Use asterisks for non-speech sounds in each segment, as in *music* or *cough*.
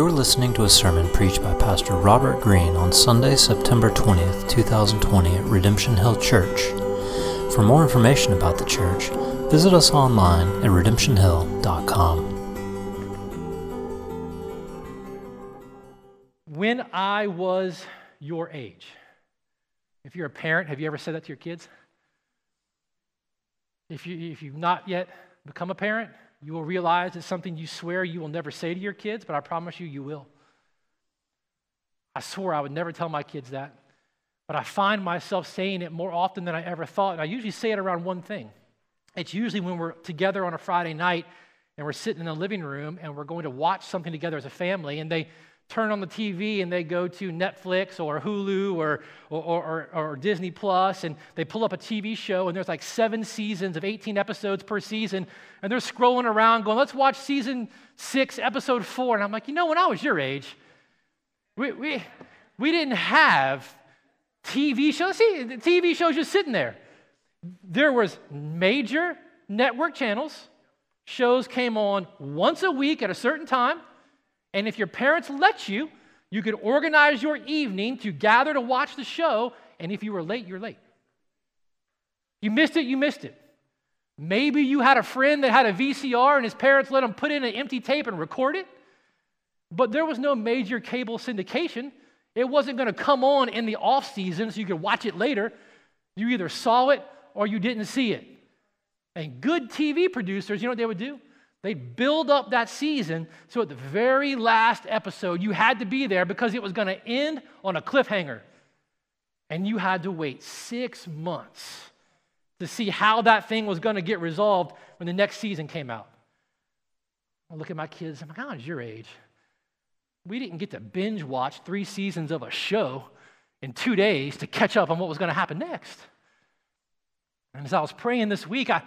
You're listening to a sermon preached by Pastor Robert Greene on Sunday, September 20th, 2020 at Redemption Hill Church. For more information about the church, visit us online at redemptionhill.com. When I was your age, if you're a parent, have you ever said that to your kids? If, you, if you've not yet become a parent, you will realize it's something you swear you will never say to your kids, but I promise you, you will. I swore I would never tell my kids that, but I find myself saying it more often than I ever thought. And I usually say it around one thing. It's usually when we're together on a Friday night and we're sitting in the living room and we're going to watch something together as a family, and they turn on the TV and they go to Netflix or Hulu or, or, or, or, Disney Plus and they pull up a TV show and there's like seven seasons of 18 episodes per season and they're scrolling around going, let's watch season six, episode four. And I'm like, you know, when I was your age, we, we, we didn't have TV shows. See, the TV shows just sitting there. There was major network channels. Shows came on once a week at a certain time. And if your parents let you, you could organize your evening to gather to watch the show. And if you were late, you're late. You missed it, you missed it. Maybe you had a friend that had a VCR and his parents let him put in an empty tape and record it. But there was no major cable syndication. It wasn't going to come on in the off season so you could watch it later. You either saw it or you didn't see it. And good TV producers, you know what they would do? They'd build up that season so at the very last episode, you had to be there because it was going to end on a cliffhanger. And you had to wait six months to see how that thing was going to get resolved when the next season came out. I look at my kids, I'm like, how is your age? We didn't get to binge watch three seasons of a show in two days to catch up on what was going to happen next. And as I was praying this week, I,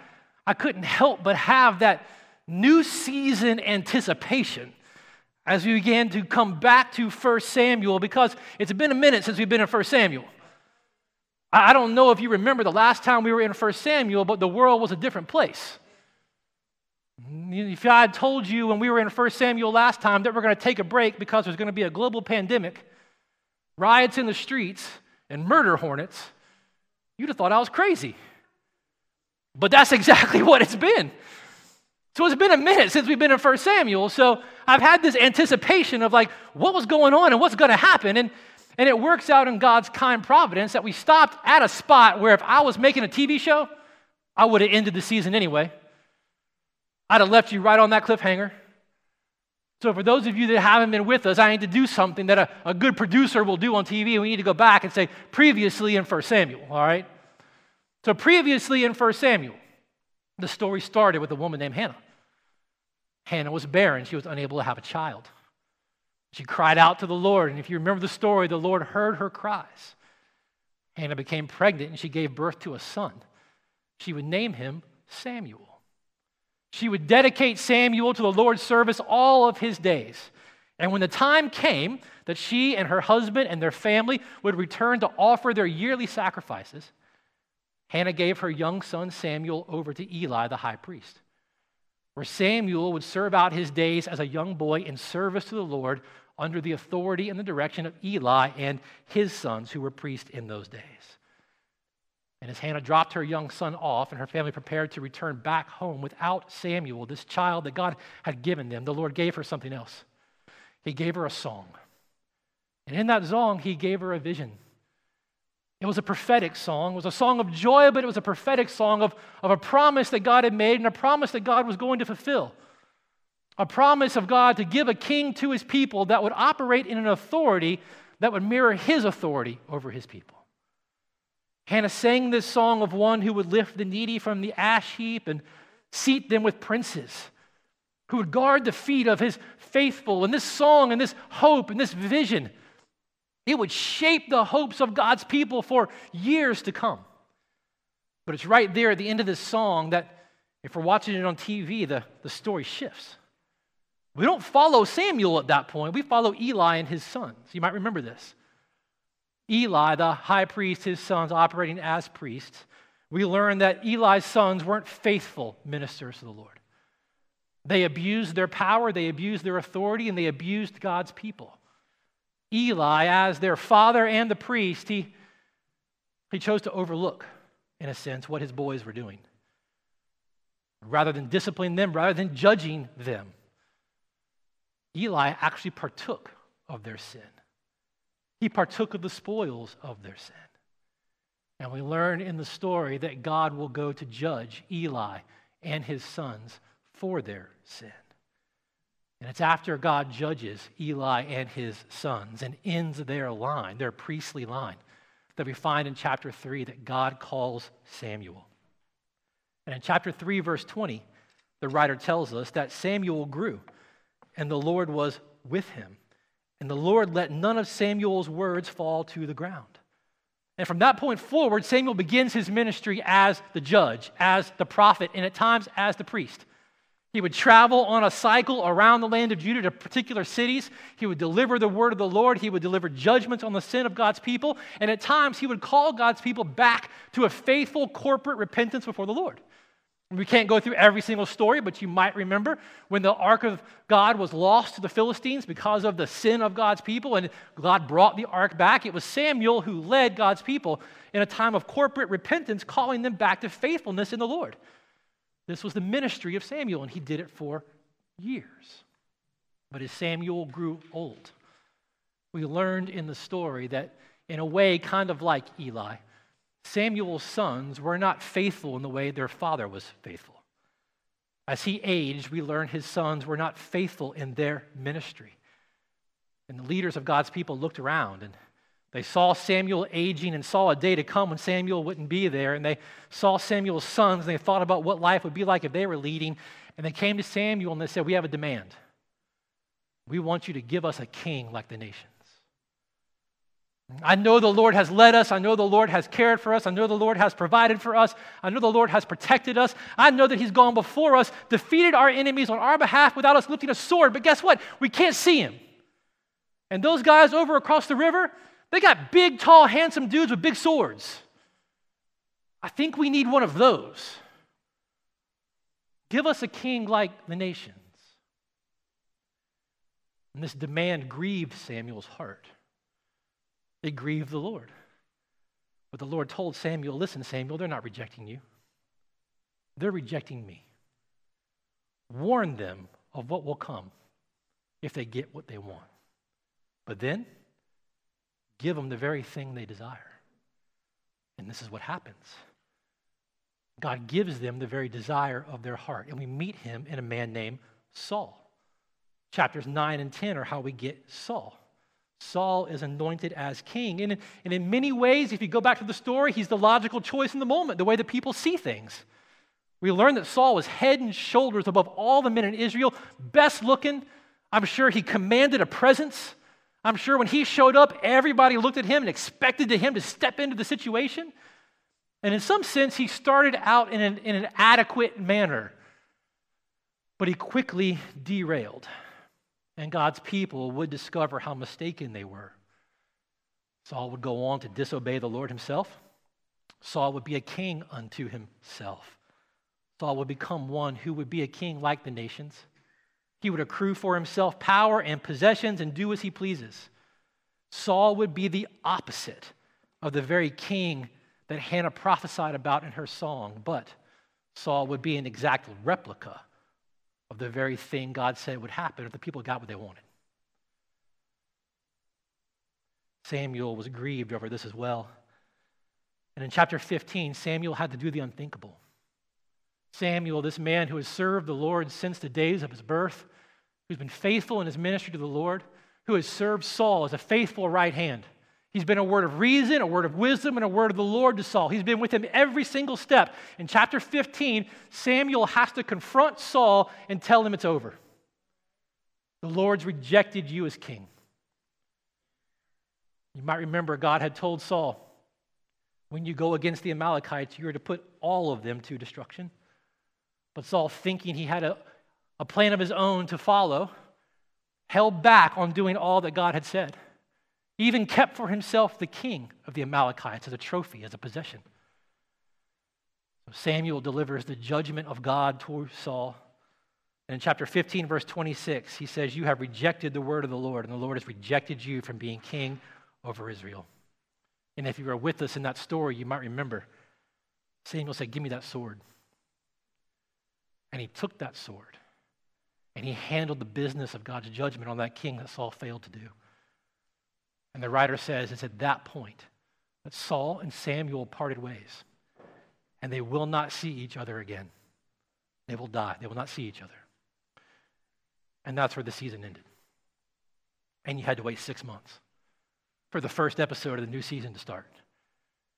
I couldn't help but have that new season anticipation as we began to come back to 1 Samuel because it's been a minute since we've been in 1 Samuel. I don't know if you remember the last time we were in 1 Samuel, but the world was a different place. If I had told you when we were in 1 Samuel last time that we're going to take a break because there's going to be a global pandemic, riots in the streets, and murder hornets, you'd have thought I was crazy. But that's *laughs* exactly what it's been. So it's been a minute since we've been in 1 Samuel. So I've had this anticipation of like what was going on and what's going to happen. And, and it works out in God's kind providence that we stopped at a spot where if I was making a TV show, I would have ended the season anyway. I'd have left you right on that cliffhanger. So, for those of you that haven't been with us, I need to do something that a, a good producer will do on TV, we need to go back and say, previously in 1 Samuel, all right? So, previously in 1 Samuel, the story started with a woman named Hannah. Hannah was barren, she was unable to have a child. She cried out to the Lord, and if you remember the story, the Lord heard her cries. Hannah became pregnant and she gave birth to a son. She would name him Samuel. She would dedicate Samuel to the Lord's service all of his days. And when the time came that she and her husband and their family would return to offer their yearly sacrifices, Hannah gave her young son Samuel over to Eli, the high priest, where Samuel would serve out his days as a young boy in service to the Lord under the authority and the direction of Eli and his sons, who were priests in those days. And as Hannah dropped her young son off and her family prepared to return back home without Samuel, this child that God had given them, the Lord gave her something else. He gave her a song. And in that song, he gave her a vision. It was a prophetic song. It was a song of joy, but it was a prophetic song of, of a promise that God had made and a promise that God was going to fulfill. A promise of God to give a king to his people that would operate in an authority that would mirror his authority over his people. Hannah sang this song of one who would lift the needy from the ash heap and seat them with princes, who would guard the feet of his faithful. And this song and this hope and this vision it would shape the hopes of God's people for years to come. But it's right there at the end of this song that, if we're watching it on TV, the, the story shifts. We don't follow Samuel at that point, we follow Eli and his sons. You might remember this. Eli, the high priest, his sons operating as priests, we learn that Eli's sons weren't faithful ministers to the Lord. They abused their power, they abused their authority, and they abused God's people. Eli, as their father and the priest, he, he chose to overlook, in a sense, what his boys were doing. Rather than disciplining them, rather than judging them, Eli actually partook of their sin. He partook of the spoils of their sin. And we learn in the story that God will go to judge Eli and his sons for their sin. And it's after God judges Eli and his sons and ends their line, their priestly line, that we find in chapter 3 that God calls Samuel. And in chapter 3, verse 20, the writer tells us that Samuel grew and the Lord was with him. And the Lord let none of Samuel's words fall to the ground. And from that point forward, Samuel begins his ministry as the judge, as the prophet, and at times as the priest. He would travel on a cycle around the land of Judah to particular cities. He would deliver the word of the Lord. He would deliver judgments on the sin of God's people. And at times, he would call God's people back to a faithful corporate repentance before the Lord. We can't go through every single story, but you might remember when the ark of God was lost to the Philistines because of the sin of God's people, and God brought the ark back. It was Samuel who led God's people in a time of corporate repentance, calling them back to faithfulness in the Lord. This was the ministry of Samuel, and he did it for years. But as Samuel grew old, we learned in the story that, in a way, kind of like Eli, Samuel's sons were not faithful in the way their father was faithful. As he aged, we learn his sons were not faithful in their ministry. And the leaders of God's people looked around and they saw Samuel aging and saw a day to come when Samuel wouldn't be there. And they saw Samuel's sons and they thought about what life would be like if they were leading. And they came to Samuel and they said, We have a demand. We want you to give us a king like the nations. I know the Lord has led us. I know the Lord has cared for us. I know the Lord has provided for us. I know the Lord has protected us. I know that He's gone before us, defeated our enemies on our behalf without us lifting a sword. But guess what? We can't see Him. And those guys over across the river, they got big, tall, handsome dudes with big swords. I think we need one of those. Give us a king like the nations. And this demand grieved Samuel's heart. It grieved the Lord. But the Lord told Samuel, Listen, Samuel, they're not rejecting you, they're rejecting me. Warn them of what will come if they get what they want. But then, give them the very thing they desire. And this is what happens God gives them the very desire of their heart. And we meet him in a man named Saul. Chapters 9 and 10 are how we get Saul. Saul is anointed as king. And, and in many ways, if you go back to the story, he's the logical choice in the moment, the way that people see things. We learn that Saul was head and shoulders above all the men in Israel, best looking. I'm sure he commanded a presence. I'm sure when he showed up, everybody looked at him and expected him to step into the situation. And in some sense, he started out in an, in an adequate manner, but he quickly derailed and God's people would discover how mistaken they were. Saul would go on to disobey the Lord himself. Saul would be a king unto himself. Saul would become one who would be a king like the nations. He would accrue for himself power and possessions and do as he pleases. Saul would be the opposite of the very king that Hannah prophesied about in her song, but Saul would be an exact replica of the very thing God said would happen if the people got what they wanted. Samuel was grieved over this as well. And in chapter 15, Samuel had to do the unthinkable. Samuel, this man who has served the Lord since the days of his birth, who's been faithful in his ministry to the Lord, who has served Saul as a faithful right hand, He's been a word of reason, a word of wisdom, and a word of the Lord to Saul. He's been with him every single step. In chapter 15, Samuel has to confront Saul and tell him it's over. The Lord's rejected you as king. You might remember God had told Saul, when you go against the Amalekites, you are to put all of them to destruction. But Saul, thinking he had a, a plan of his own to follow, held back on doing all that God had said. He even kept for himself the king of the Amalekites as a trophy, as a possession. Samuel delivers the judgment of God to Saul. And in chapter 15, verse 26, he says, You have rejected the word of the Lord, and the Lord has rejected you from being king over Israel. And if you were with us in that story, you might remember Samuel said, Give me that sword. And he took that sword and he handled the business of God's judgment on that king that Saul failed to do. And the writer says it's at that point that Saul and Samuel parted ways, and they will not see each other again. They will die, they will not see each other. And that's where the season ended. And you had to wait six months for the first episode of the new season to start.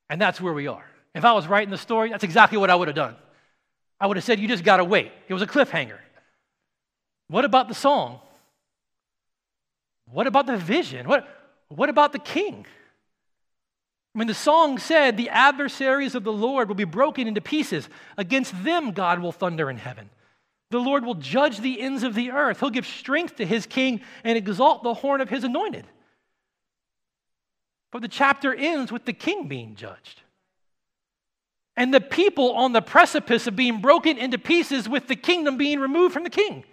And that's where we are. If I was writing the story, that's exactly what I would have done. I would have said, You just got to wait. It was a cliffhanger. What about the song? What about the vision? What, what about the king? I mean, the song said, The adversaries of the Lord will be broken into pieces. Against them, God will thunder in heaven. The Lord will judge the ends of the earth. He'll give strength to his king and exalt the horn of his anointed. But the chapter ends with the king being judged. And the people on the precipice of being broken into pieces with the kingdom being removed from the king.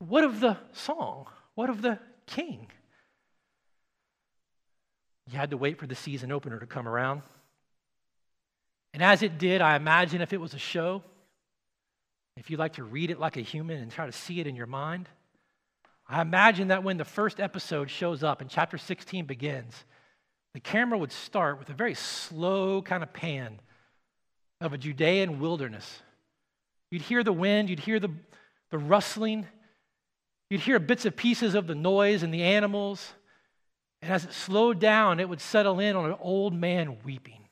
What of the song? What of the king? You had to wait for the season opener to come around. And as it did, I imagine if it was a show, if you like to read it like a human and try to see it in your mind, I imagine that when the first episode shows up and chapter 16 begins, the camera would start with a very slow kind of pan of a Judean wilderness. You'd hear the wind, you'd hear the, the rustling, you'd hear bits and pieces of the noise and the animals. And as it slowed down, it would settle in on an old man weeping.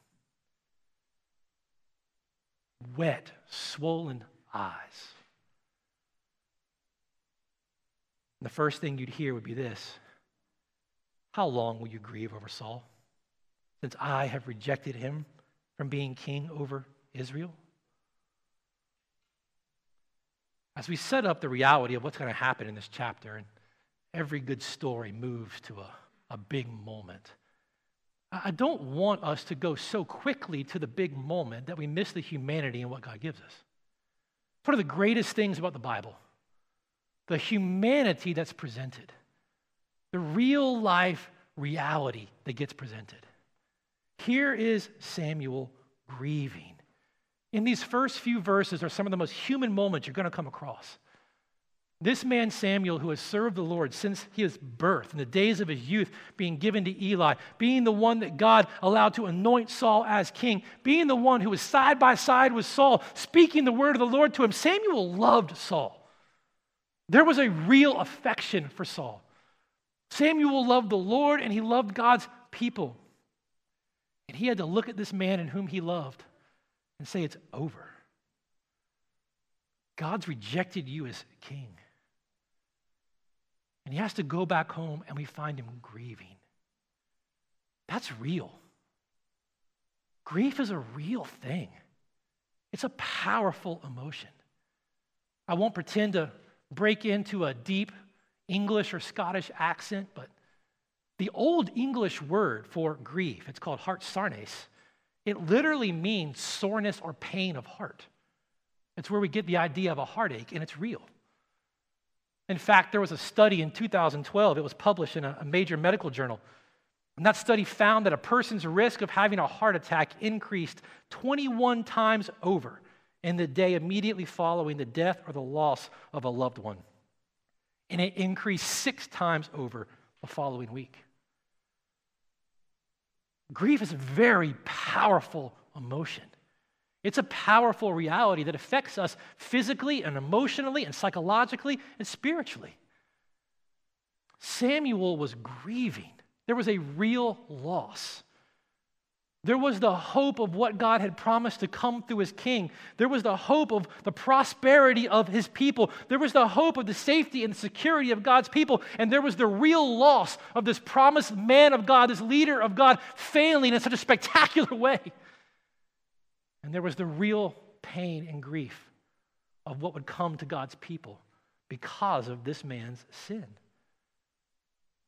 Wet, swollen eyes. And the first thing you'd hear would be this How long will you grieve over Saul, since I have rejected him from being king over Israel? As we set up the reality of what's going to happen in this chapter, and every good story moves to a, a big moment. I don't want us to go so quickly to the big moment that we miss the humanity in what God gives us. It's one of the greatest things about the Bible the humanity that's presented, the real life reality that gets presented. Here is Samuel grieving. In these first few verses are some of the most human moments you're going to come across. This man, Samuel, who has served the Lord since his birth, in the days of his youth, being given to Eli, being the one that God allowed to anoint Saul as king, being the one who was side by side with Saul, speaking the word of the Lord to him, Samuel loved Saul. There was a real affection for Saul. Samuel loved the Lord and he loved God's people. And he had to look at this man in whom he loved and say, It's over. God's rejected you as king. And he has to go back home, and we find him grieving. That's real. Grief is a real thing, it's a powerful emotion. I won't pretend to break into a deep English or Scottish accent, but the old English word for grief, it's called heart sarnes, it literally means soreness or pain of heart. It's where we get the idea of a heartache, and it's real. In fact, there was a study in 2012, it was published in a, major medical journal. And that study found that a person's risk of having a heart attack increased 21 times over in the day immediately following the death or the loss of a loved one. And it increased six times over the following week. Grief is a very powerful emotion. It's a powerful reality that affects us physically and emotionally and psychologically and spiritually. Samuel was grieving. There was a real loss. There was the hope of what God had promised to come through his king. There was the hope of the prosperity of his people. There was the hope of the safety and security of God's people. And there was the real loss of this promised man of God, this leader of God, failing in such a spectacular way. And there was the real pain and grief of what would come to God's people because of this man's sin,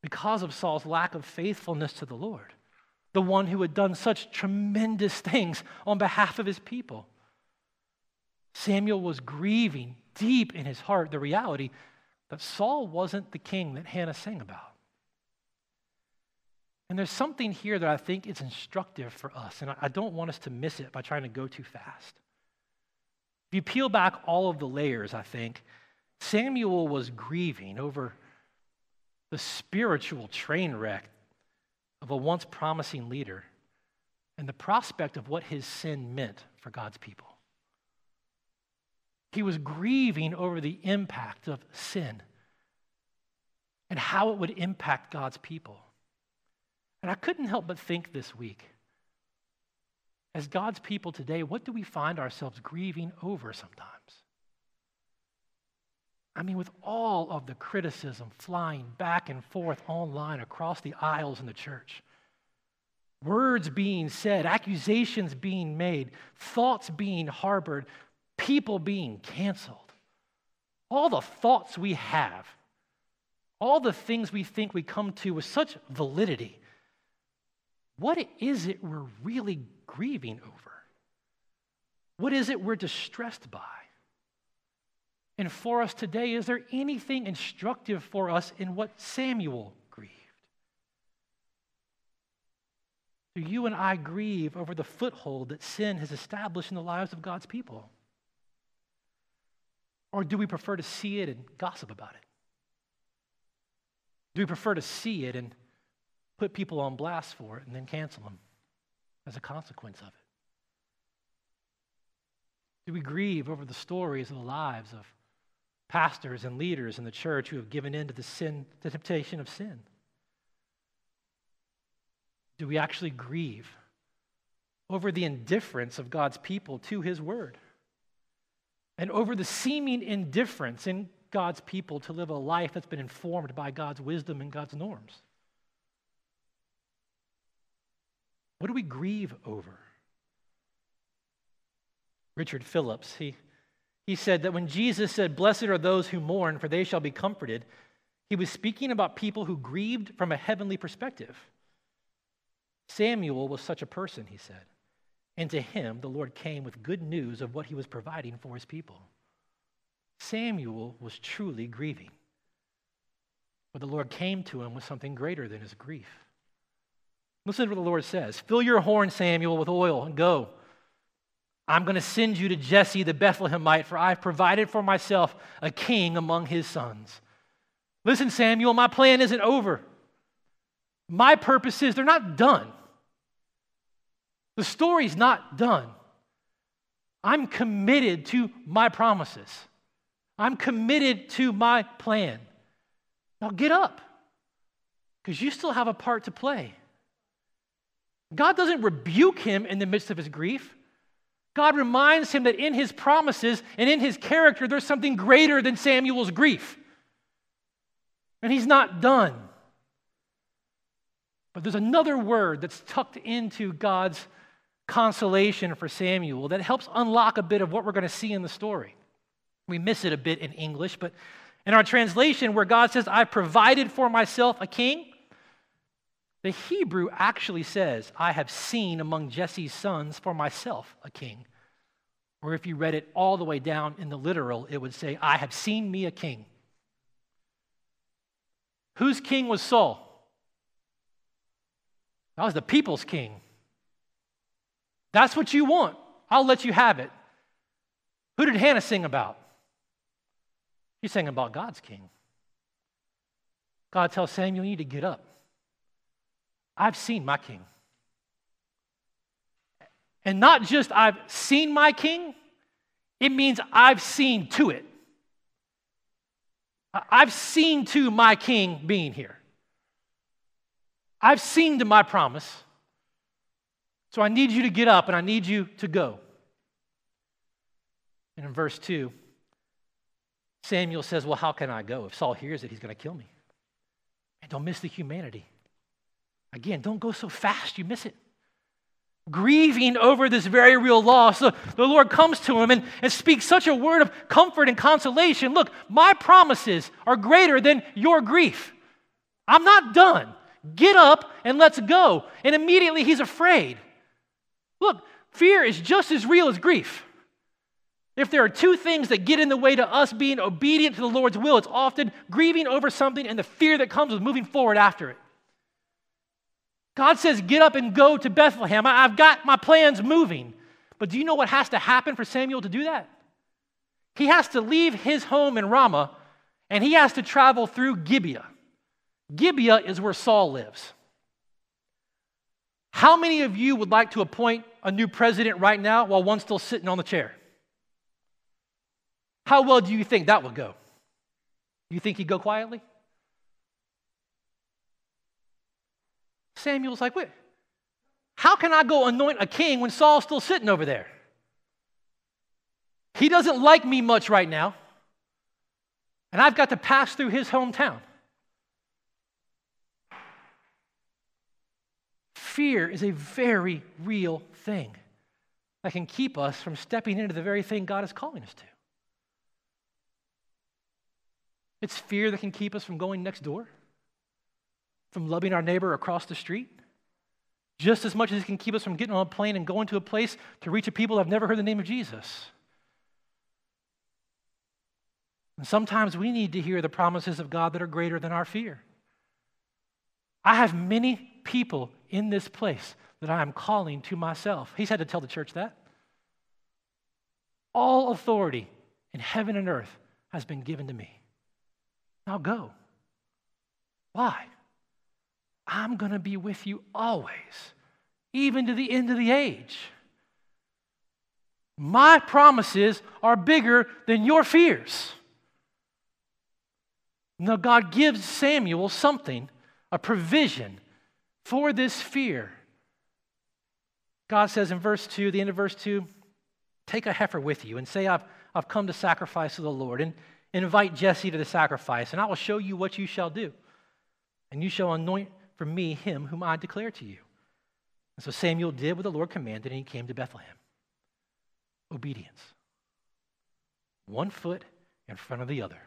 because of Saul's lack of faithfulness to the Lord, the one who had done such tremendous things on behalf of his people. Samuel was grieving deep in his heart the reality that Saul wasn't the king that Hannah sang about. And there's something here that I think is instructive for us, and I don't want us to miss it by trying to go too fast. If you peel back all of the layers, I think, Samuel was grieving over the spiritual train wreck of a once promising leader and the prospect of what his sin meant for God's people. He was grieving over the impact of sin and how it would impact God's people. And I couldn't help but think this week as God's people today, what do we find ourselves grieving over sometimes? I mean, with all of the criticism flying back and forth online across the aisles in the church, words being said, accusations being made, thoughts being harbored, people being canceled, all the thoughts we have, all the things we think we come to with such validity, what is it we're really grieving over? What is it we're distressed by? And for us today, is there anything instructive for us in what Samuel grieved? Do you and I grieve over the foothold that sin has established in the lives of God's people? Or do we prefer to see it and gossip about it? Do we prefer to see it and put people on blast for it and then cancel them as a consequence of it? Do we grieve over the stories of the lives of pastors and leaders in the church who have given in to the sin, the temptation of sin? Do we actually grieve over the indifference of God's people to his word? And over the seeming indifference in God's people to live a life that's been informed by God's wisdom and God's norms? What do we grieve over? Richard Phillips, he he said that when Jesus said, Blessed are those who mourn, for they shall be comforted, he was speaking about people who grieved from a heavenly perspective. Samuel was such a person, he said. And to him, the Lord came with good news of what he was providing for his people. Samuel was truly grieving. But the Lord came to him with something greater than his grief. Listen to what the Lord says Fill your horn, Samuel, with oil and go. I'm going to send you to Jesse the Bethlehemite, for I've provided for myself a king among his sons. Listen, Samuel, my plan isn't over. My purposes, they're not done. The story's not done. I'm committed to my promises. I'm committed to my plan. Now get up, because you still have a part to play. God doesn't rebuke him in the midst of his grief. God reminds him that in his promises and in his character, there's something greater than Samuel's grief. And he's not done. But there's another word that's tucked into God's consolation for Samuel that helps unlock a bit of what we're going to see in the story. We miss it a bit in English, but in our translation, where God says, I've provided for myself a king, the Hebrew actually says, I have seen among Jesse's sons for myself a king. Or if you read it all the way down in the literal, it would say, I have seen me a king. Whose king was Saul? That was the people's king. That's what you want. I'll let you have it. Who did Hannah sing about? She sang about God's king. God tells Samuel, You need to get up. I've seen my king. And not just I've seen my king, it means I've seen to it. I've seen to my king being here. I've seen to my promise. So I need you to get up and I need you to go. And in verse 2, Samuel says, Well, how can I go? If Saul hears it, he's going to kill me. And don't miss the humanity. Again, don't go so fast, you miss it. Grieving over this very real loss, the, the Lord comes to him and, and speaks such a word of comfort and consolation. Look, my promises are greater than your grief. I'm not done. Get up and let's go. And immediately he's afraid. Look, fear is just as real as grief. If there are two things that get in the way to us being obedient to the Lord's will, it's often grieving over something and the fear that comes with moving forward after it. God says, Get up and go to Bethlehem. I've got my plans moving. But do you know what has to happen for Samuel to do that? He has to leave his home in Ramah and he has to travel through Gibeah. Gibeah is where Saul lives. How many of you would like to appoint a new president right now while one's still sitting on the chair? How well do you think that would go? You think he'd go quietly? Samuel's like, wait, how can I go anoint a king when Saul's still sitting over there? He doesn't like me much right now, and I've got to pass through his hometown. Fear is a very real thing that can keep us from stepping into the very thing God is calling us to. It's fear that can keep us from going next door, from loving our neighbor across the street, just as much as it can keep us from getting on a plane and going to a place to reach a people that have never heard the name of Jesus. And sometimes we need to hear the promises of God that are greater than our fear. I have many people in this place that I am calling to myself. He's had to tell the church that. All authority in heaven and earth has been given to me. Now go. Why? I'm going to be with you always, even to the end of the age. My promises are bigger than your fears. Now, God gives Samuel something, a provision for this fear. God says in verse 2, the end of verse 2, take a heifer with you and say, I've, I've come to sacrifice to the Lord. And invite Jesse to the sacrifice, and I will show you what you shall do. And you shall anoint for me him whom I declare to you. And so Samuel did what the Lord commanded, and he came to Bethlehem. Obedience. One foot in front of the other.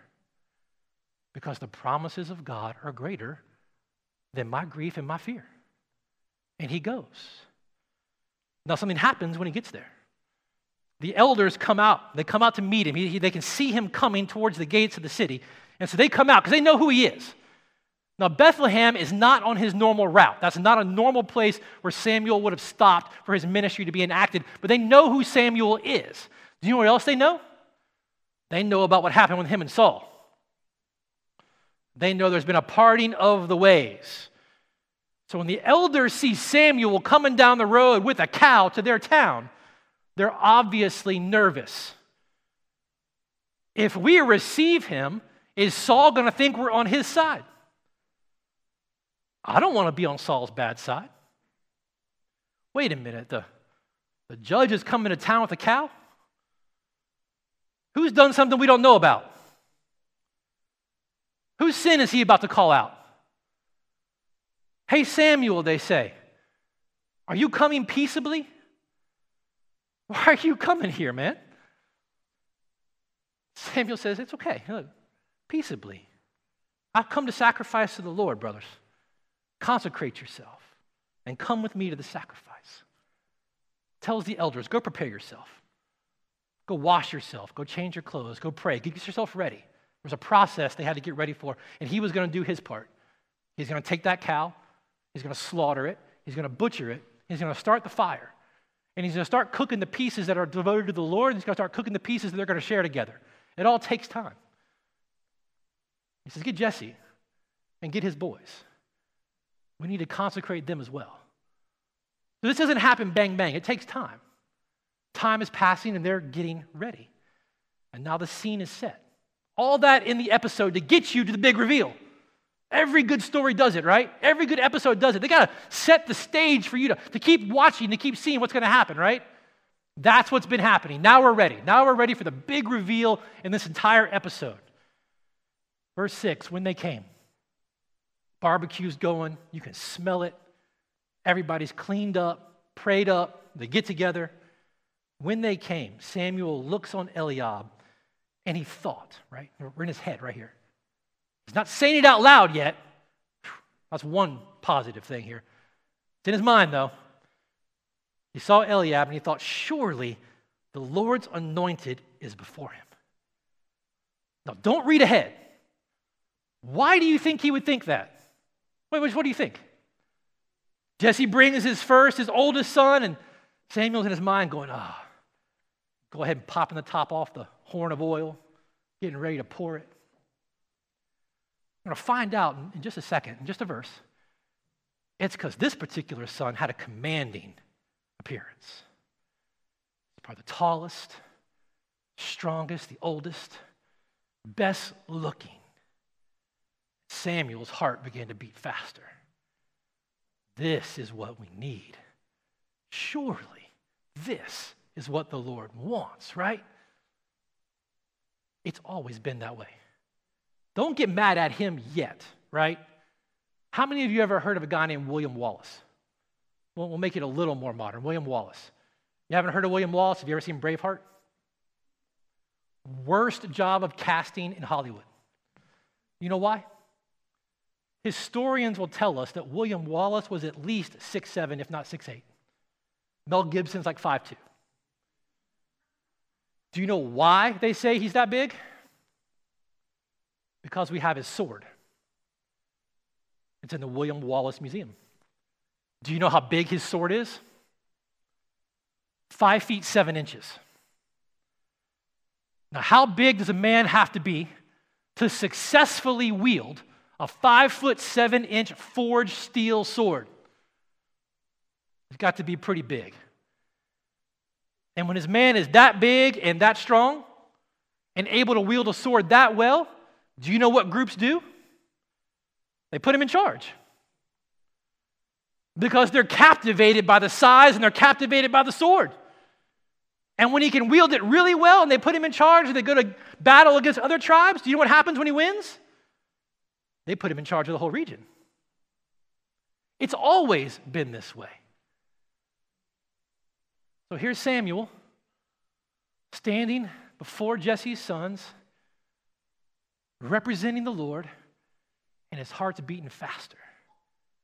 Because the promises of God are greater than my grief and my fear. And he goes. Now, something happens when he gets there. The elders come out. They come out to meet him. He, he, they can see him coming towards the gates of the city. And so they come out because they know who he is. Now, Bethlehem is not on his normal route. That's not a normal place where Samuel would have stopped for his ministry to be enacted, but they know who Samuel is. Do you know what else they know? They know about what happened with him and Saul. They know there's been a parting of the ways. So when the elders see Samuel coming down the road with a cow to their town, they're obviously nervous. If we receive him, is Saul going to think we're on his side? I don't want to be on Saul's bad side. Wait a minute, the, the judge is coming to town with a cow? Who's done something we don't know about? Whose sin is he about to call out? Hey, Samuel, they say, are you coming peaceably? Why are you coming here, man? Samuel says, It's okay. Look, peaceably. I've come to sacrifice to the Lord, brothers. Consecrate yourself and come with me to the sacrifice. Tells the elders, Go prepare yourself. Go wash yourself. Go change your clothes. Go pray. Get yourself ready. There's a process they had to get ready for, and he was going to do his part. He's going to take that cow, he's going to slaughter it, he's going to butcher it, he's going to start the fire and he's going to start cooking the pieces that are devoted to the Lord, and he's going to start cooking the pieces that they're going to share together. It all takes time. He says, Get Jesse and get his boys. We need to consecrate them as well. So this doesn't happen bang, bang. It takes time. Time is passing, and they're getting ready. And now the scene is set. All that in the episode to get you to the big reveal. Every good story does it, right? Every good episode does it. They got to set the stage for you to, to keep watching, to keep seeing what's going to happen, right? That's what's been happening. Now we're ready. Now we're ready for the big reveal in this entire episode. Verse 6 when they came, barbecue's going, you can smell it. Everybody's cleaned up, prayed up, they get together. When they came, Samuel looks on Eliab and he thought, right? We're in his head right here. He's not saying it out loud yet. That's one positive thing here. It's in his mind, though. He saw Eliab and he thought, surely the Lord's anointed is before him. Now, don't read ahead. Why do you think he would think that? Wait, what do you think? Jesse brings his first, his oldest son, and Samuel's in his mind going, ah, oh, go ahead and popping the top off the horn of oil, getting ready to pour it. I'm going to find out in just a second, in just a verse. It's because this particular son had a commanding appearance. Probably the tallest, strongest, the oldest, best looking. Samuel's heart began to beat faster. This is what we need. Surely this is what the Lord wants, right? It's always been that way. Don't get mad at him yet, right? How many of you ever heard of a guy named William Wallace? Well, we'll make it a little more modern. William Wallace. You haven't heard of William Wallace? Have you ever seen Braveheart? Worst job of casting in Hollywood. You know why? Historians will tell us that William Wallace was at least six seven, if not six eight. Mel Gibson's like five two. Do you know why they say he's that big? Because we have his sword. It's in the William Wallace Museum. Do you know how big his sword is? Five feet seven inches. Now, how big does a man have to be to successfully wield a five foot seven inch forged steel sword? It's got to be pretty big. And when his man is that big and that strong and able to wield a sword that well, do you know what groups do? They put him in charge. Because they're captivated by the size and they're captivated by the sword. And when he can wield it really well and they put him in charge and they go to battle against other tribes, do you know what happens when he wins? They put him in charge of the whole region. It's always been this way. So here's Samuel standing before Jesse's sons, representing the Lord, and his heart's beating faster.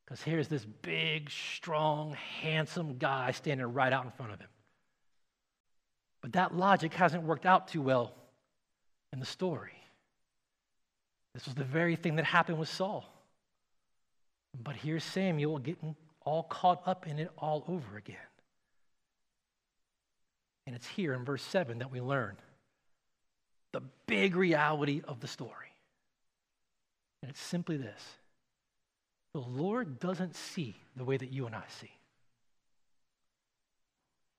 Because here's this big, strong, handsome guy standing right out in front of him. But that logic hasn't worked out too well in the story. This was the very thing that happened with Saul. But here's Samuel getting all caught up in it all over again. And it's here in verse 7 that we learn the big reality of the story. And it's simply this the Lord doesn't see the way that you and I see.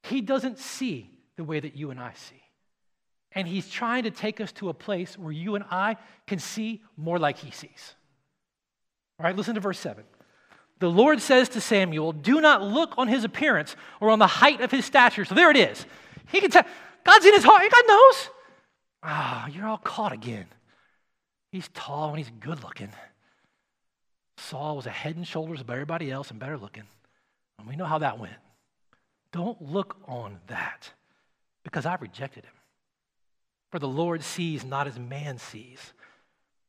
He doesn't see the way that you and I see. And He's trying to take us to a place where you and I can see more like He sees. All right, listen to verse 7. The Lord says to Samuel, Do not look on his appearance or on the height of his stature. So there it is. He can tell, God's in his heart. God knows. Ah, oh, you're all caught again. He's tall and he's good looking. Saul was a head and shoulders above everybody else and better looking. And we know how that went. Don't look on that because I rejected him. For the Lord sees not as man sees.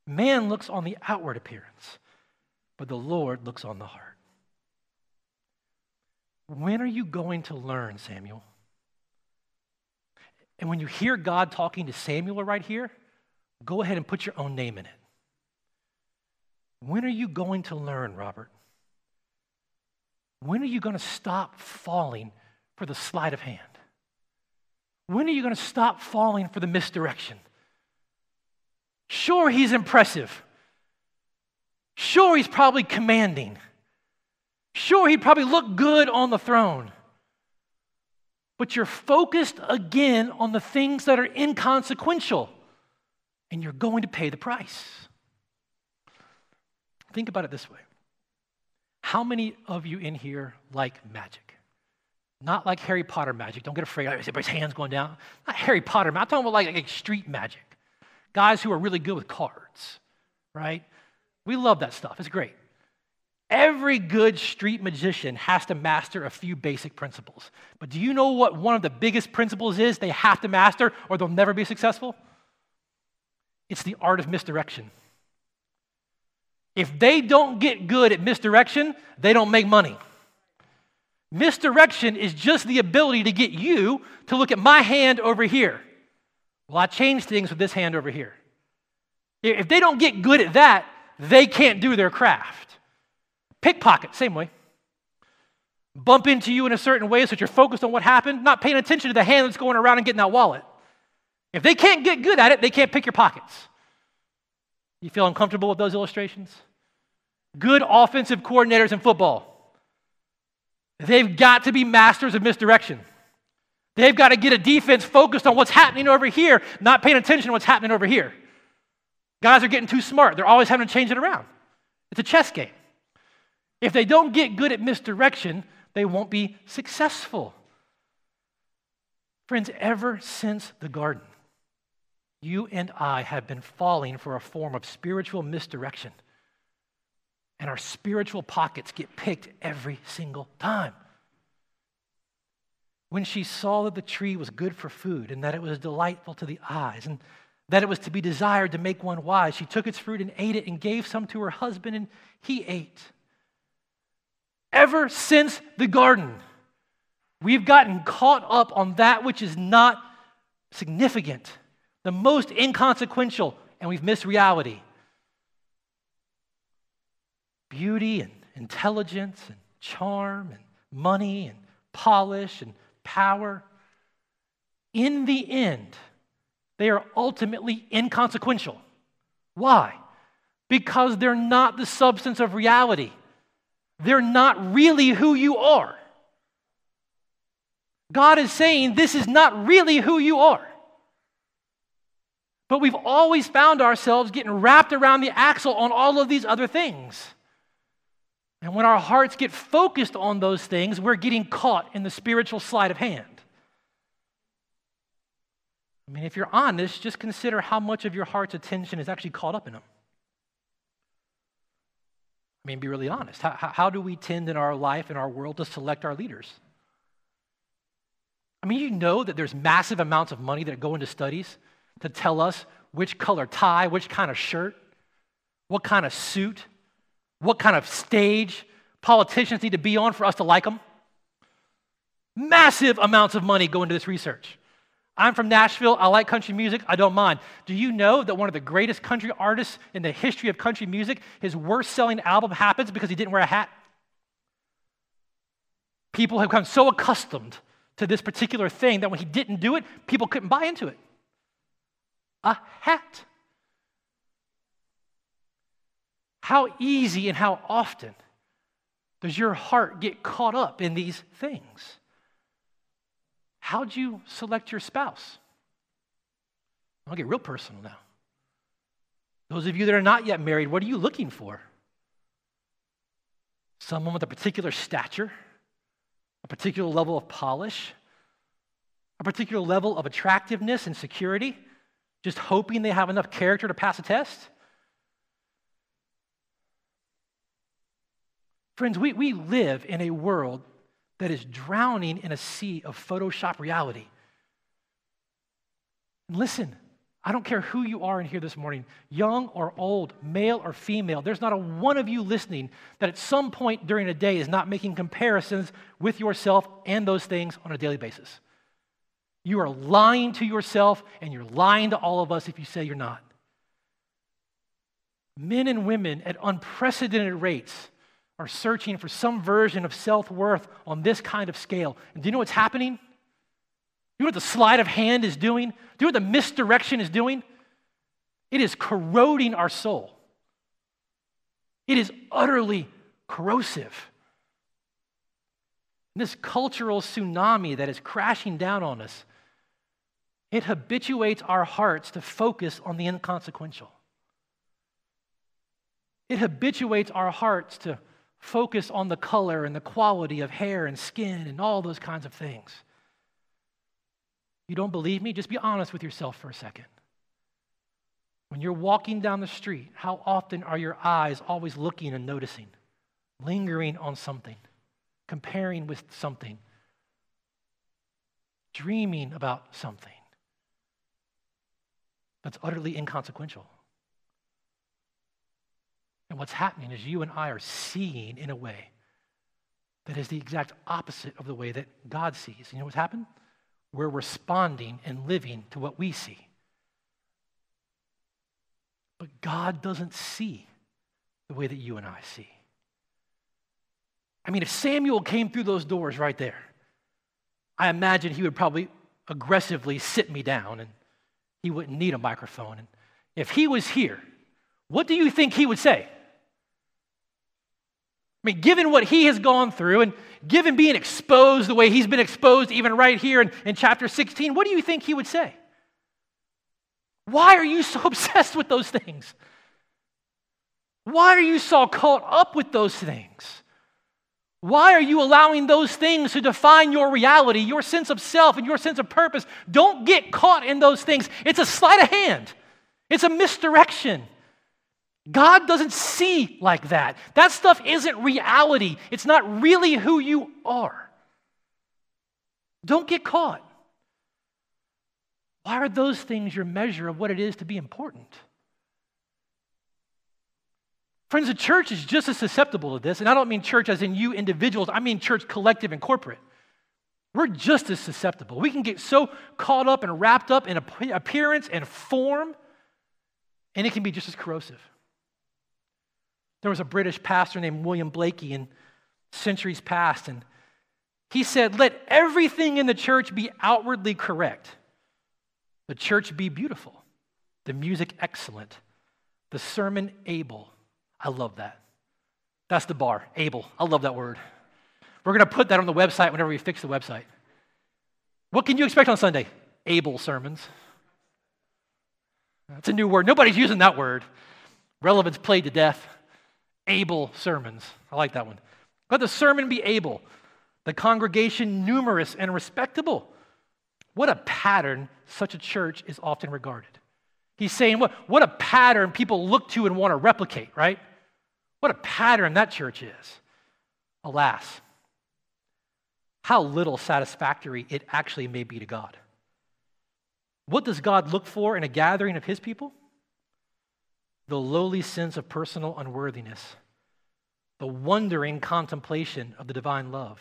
Man looks on the outward appearance, but the Lord looks on the heart. When are you going to learn, Samuel? And when you hear God talking to Samuel right here, go ahead and put your own name in it. When are you going to learn, Robert? When are you going to stop falling for the sleight of hand? When are you going to stop falling for the misdirection? Sure, he's impressive. Sure, he's probably commanding. Sure, he'd probably look good on the throne but you're focused again on the things that are inconsequential, and you're going to pay the price. Think about it this way How many of you in here like magic? Not like Harry Potter magic. Don't get afraid. Everybody's hands going down. Not Harry Potter. I'm talking about like, like street magic. Guys who are really good with cards, right? We love that stuff. It's great. Every good street magician has to master a few basic principles. But do you know what one of the biggest principles is they have to master or they'll never be successful? It's the art of misdirection. If they don't get good at misdirection, they don't make money. Misdirection is just the ability to get you to look at my hand over here. Well, I change things with this hand over here. If they don't get good at that, they can't do their craft. Pickpocket, same way. Bump into you in a certain way so that you're focused on what happened, not paying attention to the hand that's going around and getting that wallet. If they can't get good at it, they can't pick your pockets. You feel uncomfortable with those illustrations? Good offensive coordinators in football. They've got to be masters of misdirection. They've got to get a defense focused on what's happening over here, not paying attention to what's happening over here. Guys are getting too smart. They're always having to change it around. It's a chess game. If they don't get good at misdirection, they won't be successful. Friends, ever since the garden, you and I have been falling for a form of spiritual misdirection. And our spiritual pockets get picked every single time. When she saw that the tree was good for food and that it was delightful to the eyes and that it was to be desired to make one wise, she took its fruit and ate it and gave some to her husband and he ate. Ever since the garden, we've gotten caught up on that which is not significant, the most inconsequential, and we've missed reality. Beauty and intelligence and charm and money and polish and power. In the end, they are ultimately inconsequential. Why? Because they're not the substance of reality. They're not really who you are. God is saying this is not really who you are. But we've always found ourselves getting wrapped around the axle on all of these other things. And when our hearts get focused on those things, we're getting caught in the spiritual sleight of hand. I mean, if you're honest, just consider how much of your heart's attention is actually caught up in them. I mean, be really honest. How, how do we tend in our life, in our world, to select our leaders? I mean, you know that there's massive amounts of money that go into studies to tell us which color tie, which kind of shirt, what kind of suit, what kind of stage politicians need to be on for us to like them. Massive amounts of money go into this research. I'm from Nashville. I like country music. I don't mind. Do you know that one of the greatest country artists in the history of country music, his worst selling album happens because he didn't wear a hat? People have become so accustomed to this particular thing that when he didn't do it, people couldn't buy into it. A hat. How easy and how often does your heart get caught up in these things? How'd you select your spouse? I'll get real personal now. Those of you that are not yet married, what are you looking for? Someone with a particular stature, a particular level of polish, a particular level of attractiveness and security, just hoping they have enough character to pass a test? Friends, we, we live in a world that is drowning in a sea of Photoshop reality. Listen, I don't care who you are in here this morning, young or old, male or female, there's not a one of you listening that at some point during a day is not making comparisons with yourself and those things on a daily basis. You are lying to yourself and you're lying to all of us if you say you're not. Men and women at unprecedented rates are searching for some version of self worth on this kind of scale. And do you know what's happening? Do You know what the sleight of hand is doing? Do you know what the misdirection is doing? It is corroding our soul. It is utterly corrosive. This cultural tsunami that is crashing down on us, it habituates our hearts to focus on the inconsequential. It habituates our hearts to focus on the color and the quality of hair and skin and all those kinds of things. You don't believe me? Just be honest with yourself for a second. When you're walking down the street, how often are your eyes always looking and noticing, lingering on something, comparing with something, dreaming about something that's utterly inconsequential? And what's happening is you and I are seeing in a way that is the exact opposite of the way that God sees. You know what's happened? We're responding and living to what we see. But God doesn't see the way that you and I see. I mean, if Samuel came through those doors right there, I imagine he would probably aggressively sit me down and he wouldn't need a microphone. And if he was here, what do you think he would say? I mean, given what he has gone through and given being exposed the way he's been exposed, even right here in, in chapter 16, what do you think he would say? Why are you so *laughs* obsessed with those things? Why are you so caught up with those things? Why are you allowing those things to define your reality, your sense of self, and your sense of purpose? Don't get caught in those things. It's a sleight of hand, it's a misdirection. God doesn't see like that. That stuff isn't reality, it's not really who you are. Don't get caught. Why are those things your measure of what it is to be important? Friends, the church is just as susceptible to this, and I don't mean church as in you individuals, I mean church collective and corporate. We're just as susceptible. We can get so caught up and wrapped up in appearance and form, and it can be just as corrosive. There was a British pastor named William Blaikie in centuries past, and he said, Let everything in the church be outwardly correct. The church be beautiful, the music excellent, the sermon able I love that. That's the bar, able. I love that word. We're going to put that on the website whenever we fix the website. What can you expect on Sunday? Able sermons. That's a new word. Nobody's using that word. Relevance played to death. Able sermons. I like that one. Let the sermon be able, the congregation numerous and respectable. What a pattern such a church is often regarded. He's saying, what, what a pattern people look to and want to replicate, right? What a pattern that church is. Alas, how little satisfactory it actually may be to God. What does God look for in a gathering of his people? The lowly sense of personal unworthiness, the wondering contemplation of the divine love,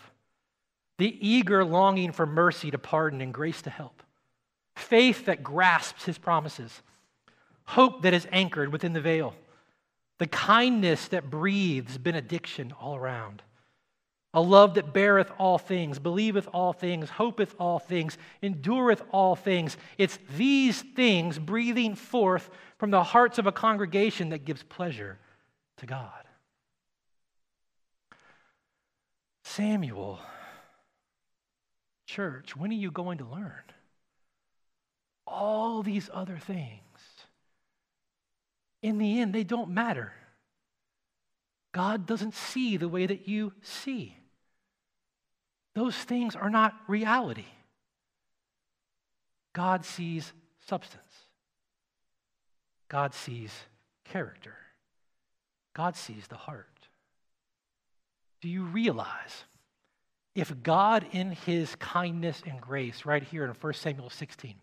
the eager longing for mercy to pardon and grace to help, faith that grasps his promises hope that is anchored within the veil, the kindness that breathes benediction all around, a love that beareth all things, believeth all things, hopeth all things, endureth all things. It's these things breathing forth from the hearts of a congregation that gives pleasure to God. Samuel, church, when are you going to learn? All these other things in the end, they don't matter. God doesn't see the way that you see. Those things are not reality. God sees substance. God sees character. God sees the heart. Do you realize if God, in his kindness and grace, right here in 1 Samuel 16,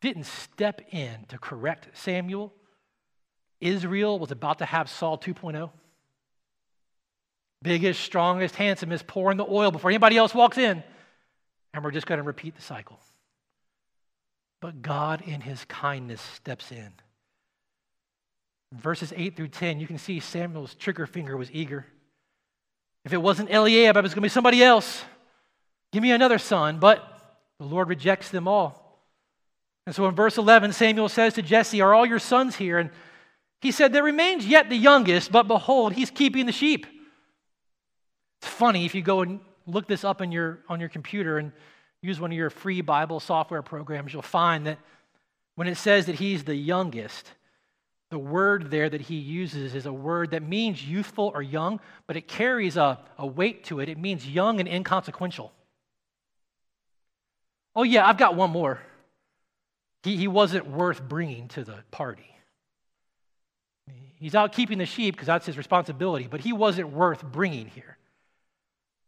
didn't step in to correct Samuel Israel was about to have Saul 2.0. Biggest, strongest, handsomest, pouring the oil before anybody else walks in. And we're just going to repeat the cycle. But God, in his kindness, steps in. Verses 8 through 10, you can see Samuel's trigger finger was eager. If it wasn't Eliab, it was going to be somebody else. Give me another son. But the Lord rejects them all. And so in verse 11, Samuel says to Jesse, Are all your sons here? And he said, There remains yet the youngest, but behold, he's keeping the sheep. It's funny if you go and look this up in your, on your computer and use one of your free Bible software programs, you'll find that when it says that he's the youngest, the word there that he uses is a word that means youthful or young, but it carries a, a weight to it. It means young and inconsequential. Oh, yeah, I've got one more. He, he wasn't worth bringing to the party. He's out keeping the sheep because that's his responsibility, but he wasn't worth bringing here.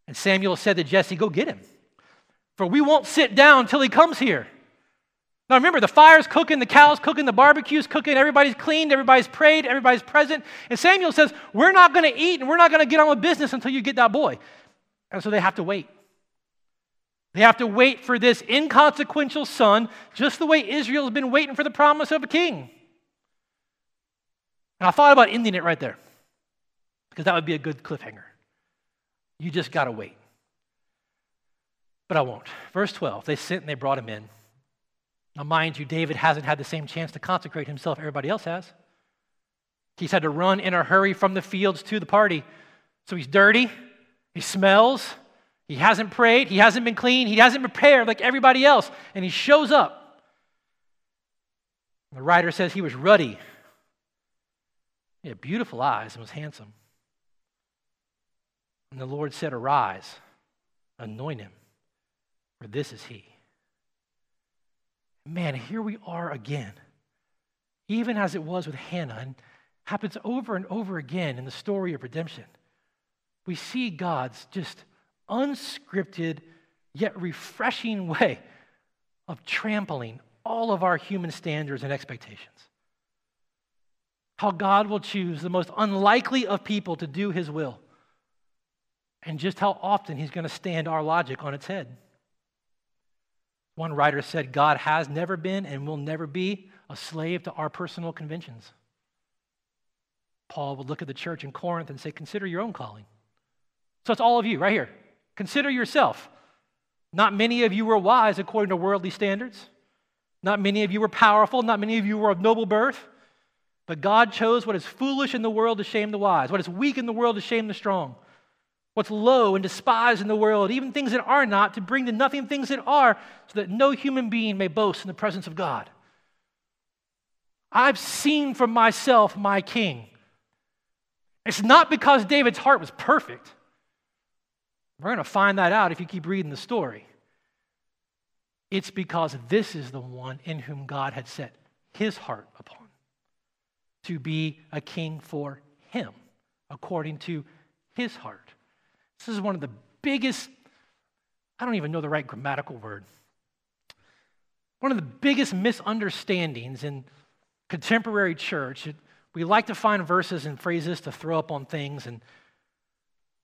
And Samuel said to Jesse, Go get him, for we won't sit down till he comes here. Now remember, the fire's cooking, the cow's cooking, the barbecue's cooking, everybody's cleaned, everybody's prayed, everybody's present. And Samuel says, We're not going to eat and we're not going to get on with business until you get that boy. And so they have to wait. They have to wait for this inconsequential son, just the way Israel's been waiting for the promise of a king. And I thought about ending it right there because that would be a good cliffhanger. You just got to wait. But I won't. Verse 12 they sent and they brought him in. Now, mind you, David hasn't had the same chance to consecrate himself everybody else has. He's had to run in a hurry from the fields to the party. So he's dirty, he smells, he hasn't prayed, he hasn't been clean, he hasn't prepared like everybody else, and he shows up. The writer says he was ruddy. He had beautiful eyes and was handsome. And the Lord said, Arise, anoint him, for this is he. Man, here we are again. Even as it was with Hannah, and happens over and over again in the story of redemption. We see God's just unscripted yet refreshing way of trampling all of our human standards and expectations. How God will choose the most unlikely of people to do his will, and just how often he's going to stand our logic on its head. One writer said, God has never been and will never be a slave to our personal conventions. Paul would look at the church in Corinth and say, Consider your own calling. So it's all of you right here. Consider yourself. Not many of you were wise according to worldly standards. Not many of you were powerful. Not many of you were of noble birth. But God chose what is foolish in the world to shame the wise, what is weak in the world to shame the strong, what's low and despised in the world, even things that are not, to bring to nothing things that are, so that no human being may boast in the presence of God. I've seen for myself my king. It's not because David's heart was perfect. We're going to find that out if you keep reading the story. It's because this is the one in whom God had set his heart upon to be a king for him, according to his heart. This is one of the biggest, I don't even know the right grammatical word, one of the biggest misunderstandings in contemporary church. We like to find verses and phrases to throw up on things, and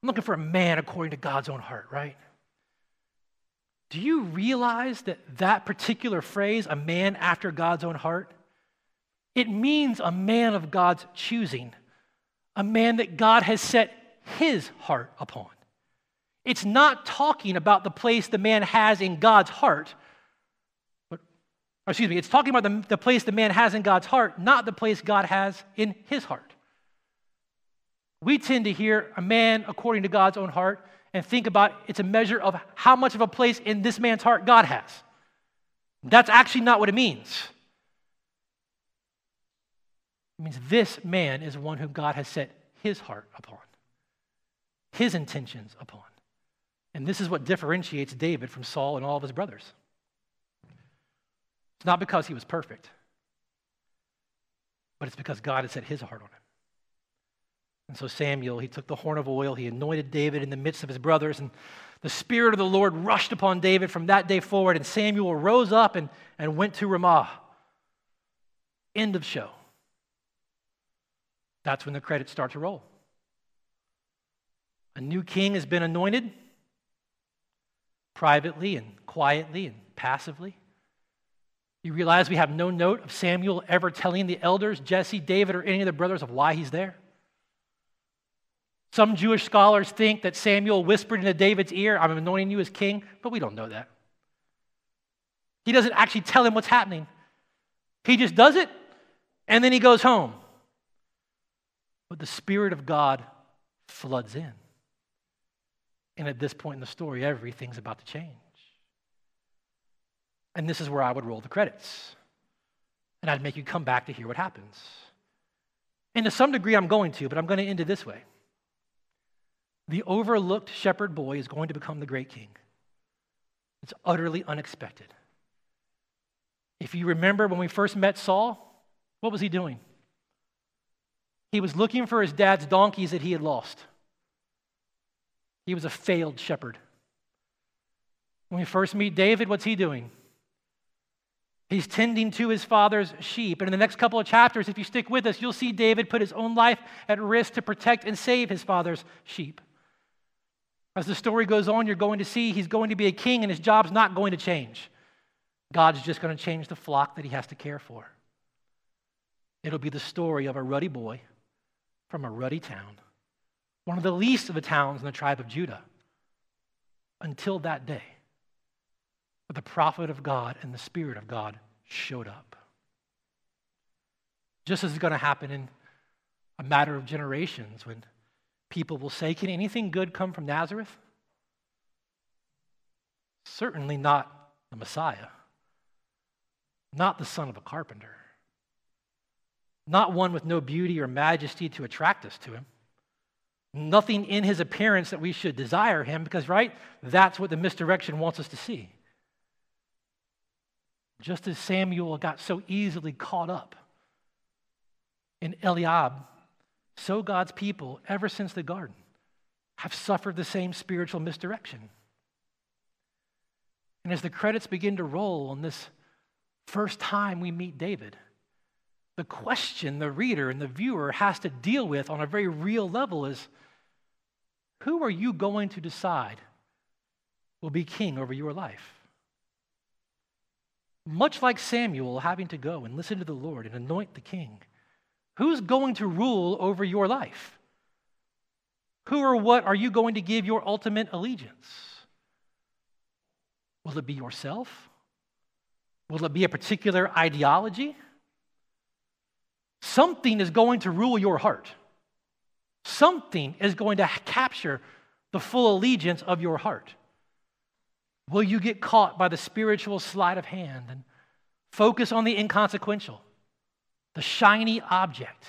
I'm looking for a man according to God's own heart, right? Do you realize that that particular phrase, a man after God's own heart, it means a man of God's choosing, a man that God has set his heart upon. It's not talking about the place the man has in God's heart, excuse me, it's talking about the, the place the man has in God's heart, not the place God has in his heart. We tend to hear a man according to God's own heart and think about it's a measure of how much of a place in this man's heart God has. That's actually not what it means. It means this man is one whom God has set his heart upon, his intentions upon. And this is what differentiates David from Saul and all of his brothers. It's not because he was perfect, but it's because God had set his heart on him. And so Samuel, he took the horn of oil, he anointed David in the midst of his brothers, and the Spirit of the Lord rushed upon David from that day forward, and Samuel rose up and, and went to Ramah. End of show. That's when the credits start to roll. A new king has been anointed privately and quietly and passively. You realize we have no note of Samuel ever telling the elders, Jesse, David, or any of the brothers of why he's there. Some Jewish scholars think that Samuel whispered into David's ear, I'm anointing you as king, but we don't know that. He doesn't actually tell him what's happening. He just does it, and then he goes home. But the Spirit of God floods in. And at this point in the story, everything's about to change. And this is where I would roll the credits. And I'd make you come back to hear what happens. And to some degree, I'm going to, but I'm going to end it this way. The overlooked shepherd boy is going to become the great king. It's utterly unexpected. If you remember when we first met Saul, what was he doing? He was looking for his dad's donkeys that he had lost. He was a failed shepherd. When we first meet David, what's he doing? He's tending to his father's sheep. And in the next couple of chapters, if you stick with us, you'll see David put his own life at risk to protect and save his father's sheep. As the story goes on, you're going to see he's going to be a king and his job's not going to change. God's just going to change the flock that he has to care for. it'll be the story of a ruddy boy from a ruddy town, one of the least of the towns in the tribe of Judah, until that day. But the prophet of God and the Spirit of God showed up. Just as is going to happen in a matter of generations when people will say, Can anything good come from Nazareth? Certainly not the Messiah, not the son of a carpenter, not one with no beauty or majesty to attract us to him. Nothing in his appearance that we should desire him, because, right, that's what the misdirection wants us to see. Just as Samuel got so easily caught up in Eliab, so God's people, ever since the garden, have suffered the same spiritual misdirection. And as the credits begin to roll on this first time we meet David, the question the reader and the viewer has to deal with on a very real level is who are you going to decide will be king over your life? Much like Samuel having to go and listen to the Lord and anoint the king, who's going to rule over your life? Who or what are you going to give your ultimate allegiance? Will it be yourself? Will it be a particular ideology? Something is going to rule your heart. Something is going to capture the full allegiance of your heart. Will you get caught by the spiritual sleight of hand and focus on the inconsequential, the shiny object,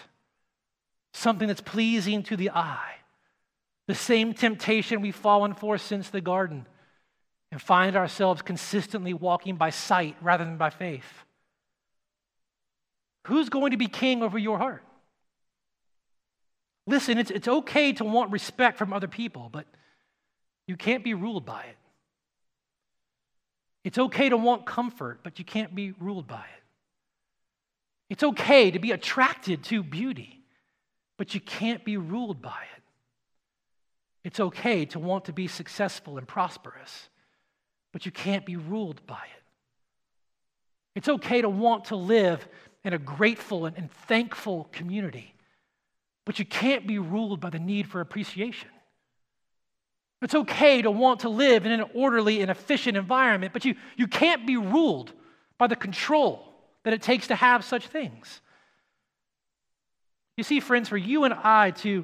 something that's pleasing to the eye? The same temptation we've fallen for since the garden and find ourselves consistently walking by sight rather than by faith. Who's going to be king over your heart? Listen, it's, it's okay to want respect from other people, but you can't be ruled by it. It's okay to want comfort, but you can't be ruled by it. It's okay to be attracted to beauty, but you can't be ruled by it. It's okay to want to be successful and prosperous, but you can't be ruled by it. It's okay to want to live in a grateful and, and thankful community, but you can't be ruled by the need for appreciation. It's okay to want to live in an orderly and efficient environment, but you, you can't be ruled by the control that it takes to have such things. You see, friends, for you and I to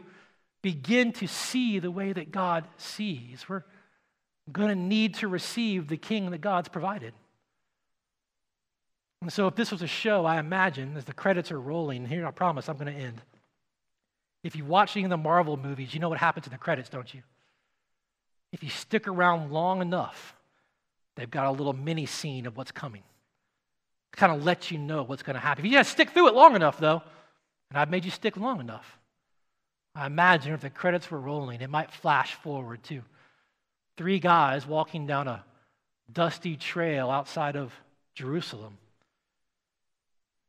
begin to see the way that God sees, we're going to need to receive the king that God's provided. And so, if this was a show, I imagine, as the credits are rolling, here I promise I'm going to end. If you watch any of the Marvel movies, you know what happens in the credits, don't you? If you stick around long enough, they've got a little mini scene of what's coming. Kind of let you know what's going to happen. If you just stick through it long enough, though, and I've made you stick long enough, I imagine if the credits were rolling, it might flash forward to three guys walking down a dusty trail outside of Jerusalem.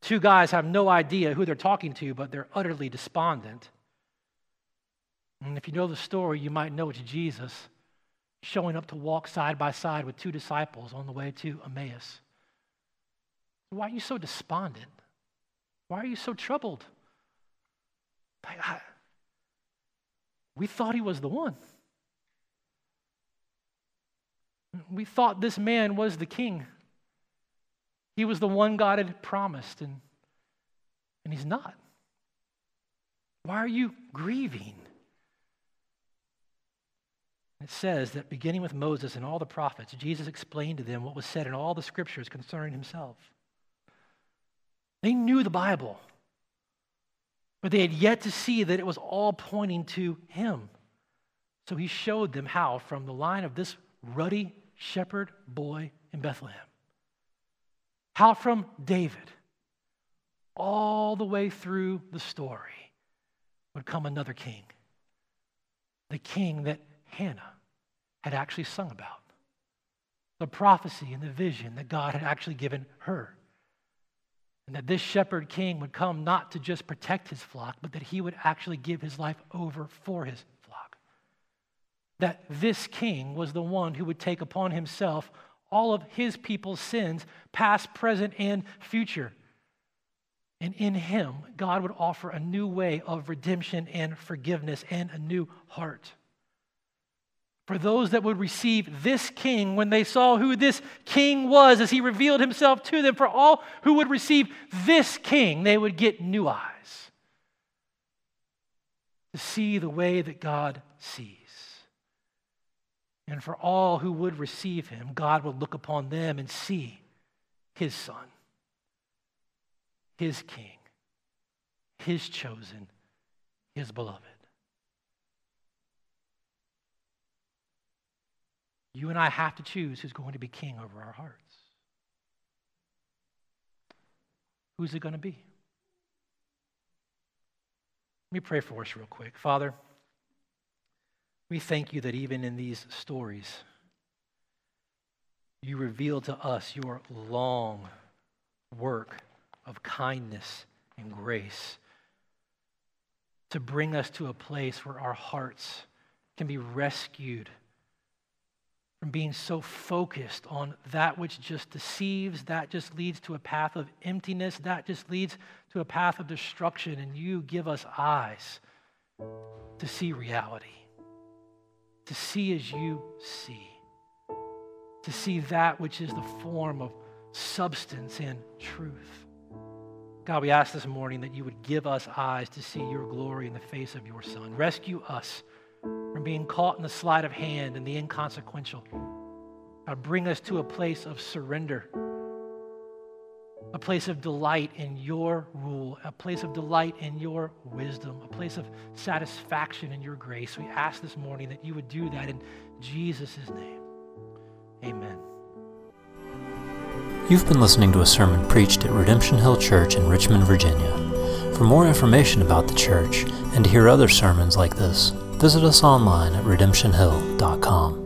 Two guys have no idea who they're talking to, but they're utterly despondent. And if you know the story, you might know it's Jesus showing up to walk side by side with two disciples on the way to Emmaus. Why are you so despondent? Why are you so troubled? I, we thought he was the one. We thought this man was the king. He was the one God had promised, and, and he's not. Why are you grieving? It says that beginning with Moses and all the prophets, Jesus explained to them what was said in all the scriptures concerning himself. They knew the Bible, but they had yet to see that it was all pointing to him. So he showed them how, from the line of this ruddy shepherd boy in Bethlehem, how from David, all the way through the story, would come another king. The king that Hannah had actually sung about. The prophecy and the vision that God had actually given her. And that this shepherd king would come not to just protect his flock, but that he would actually give his life over for his flock. That this king was the one who would take upon himself all of his people's sins, past, present, and future. And in him, God would offer a new way of redemption and forgiveness and a new heart. For those that would receive this king when they saw who this king was as he revealed himself to them, for all who would receive this king, they would get new eyes to see the way that God sees. And for all who would receive him, God would look upon them and see his son, his king, his chosen, his beloved. You and I have to choose who's going to be king over our hearts. Who's it going to be? Let me pray for us real quick. Father, we thank you that even in these stories, you reveal to us your long work of kindness and grace to bring us to a place where our hearts can be rescued from being so focused on that which just deceives, that just leads to a path of emptiness, that just leads to a path of destruction. And you give us eyes to see reality to see as you see, to see that which is the form of substance and truth. God, we ask this morning that you would give us eyes to see your glory in the face of your Son. Rescue us from being caught in the sleight of hand and the inconsequential. God, bring us to a place of surrender a place of delight in your rule, a place of delight in your wisdom, a place of satisfaction in your grace. We ask this morning that you would do that in Jesus' name. Amen. You've been listening to a sermon preached at Redemption Hill Church in Richmond, Virginia. For more information about the church and to hear other sermons like this, visit us online at redemptionhill.com.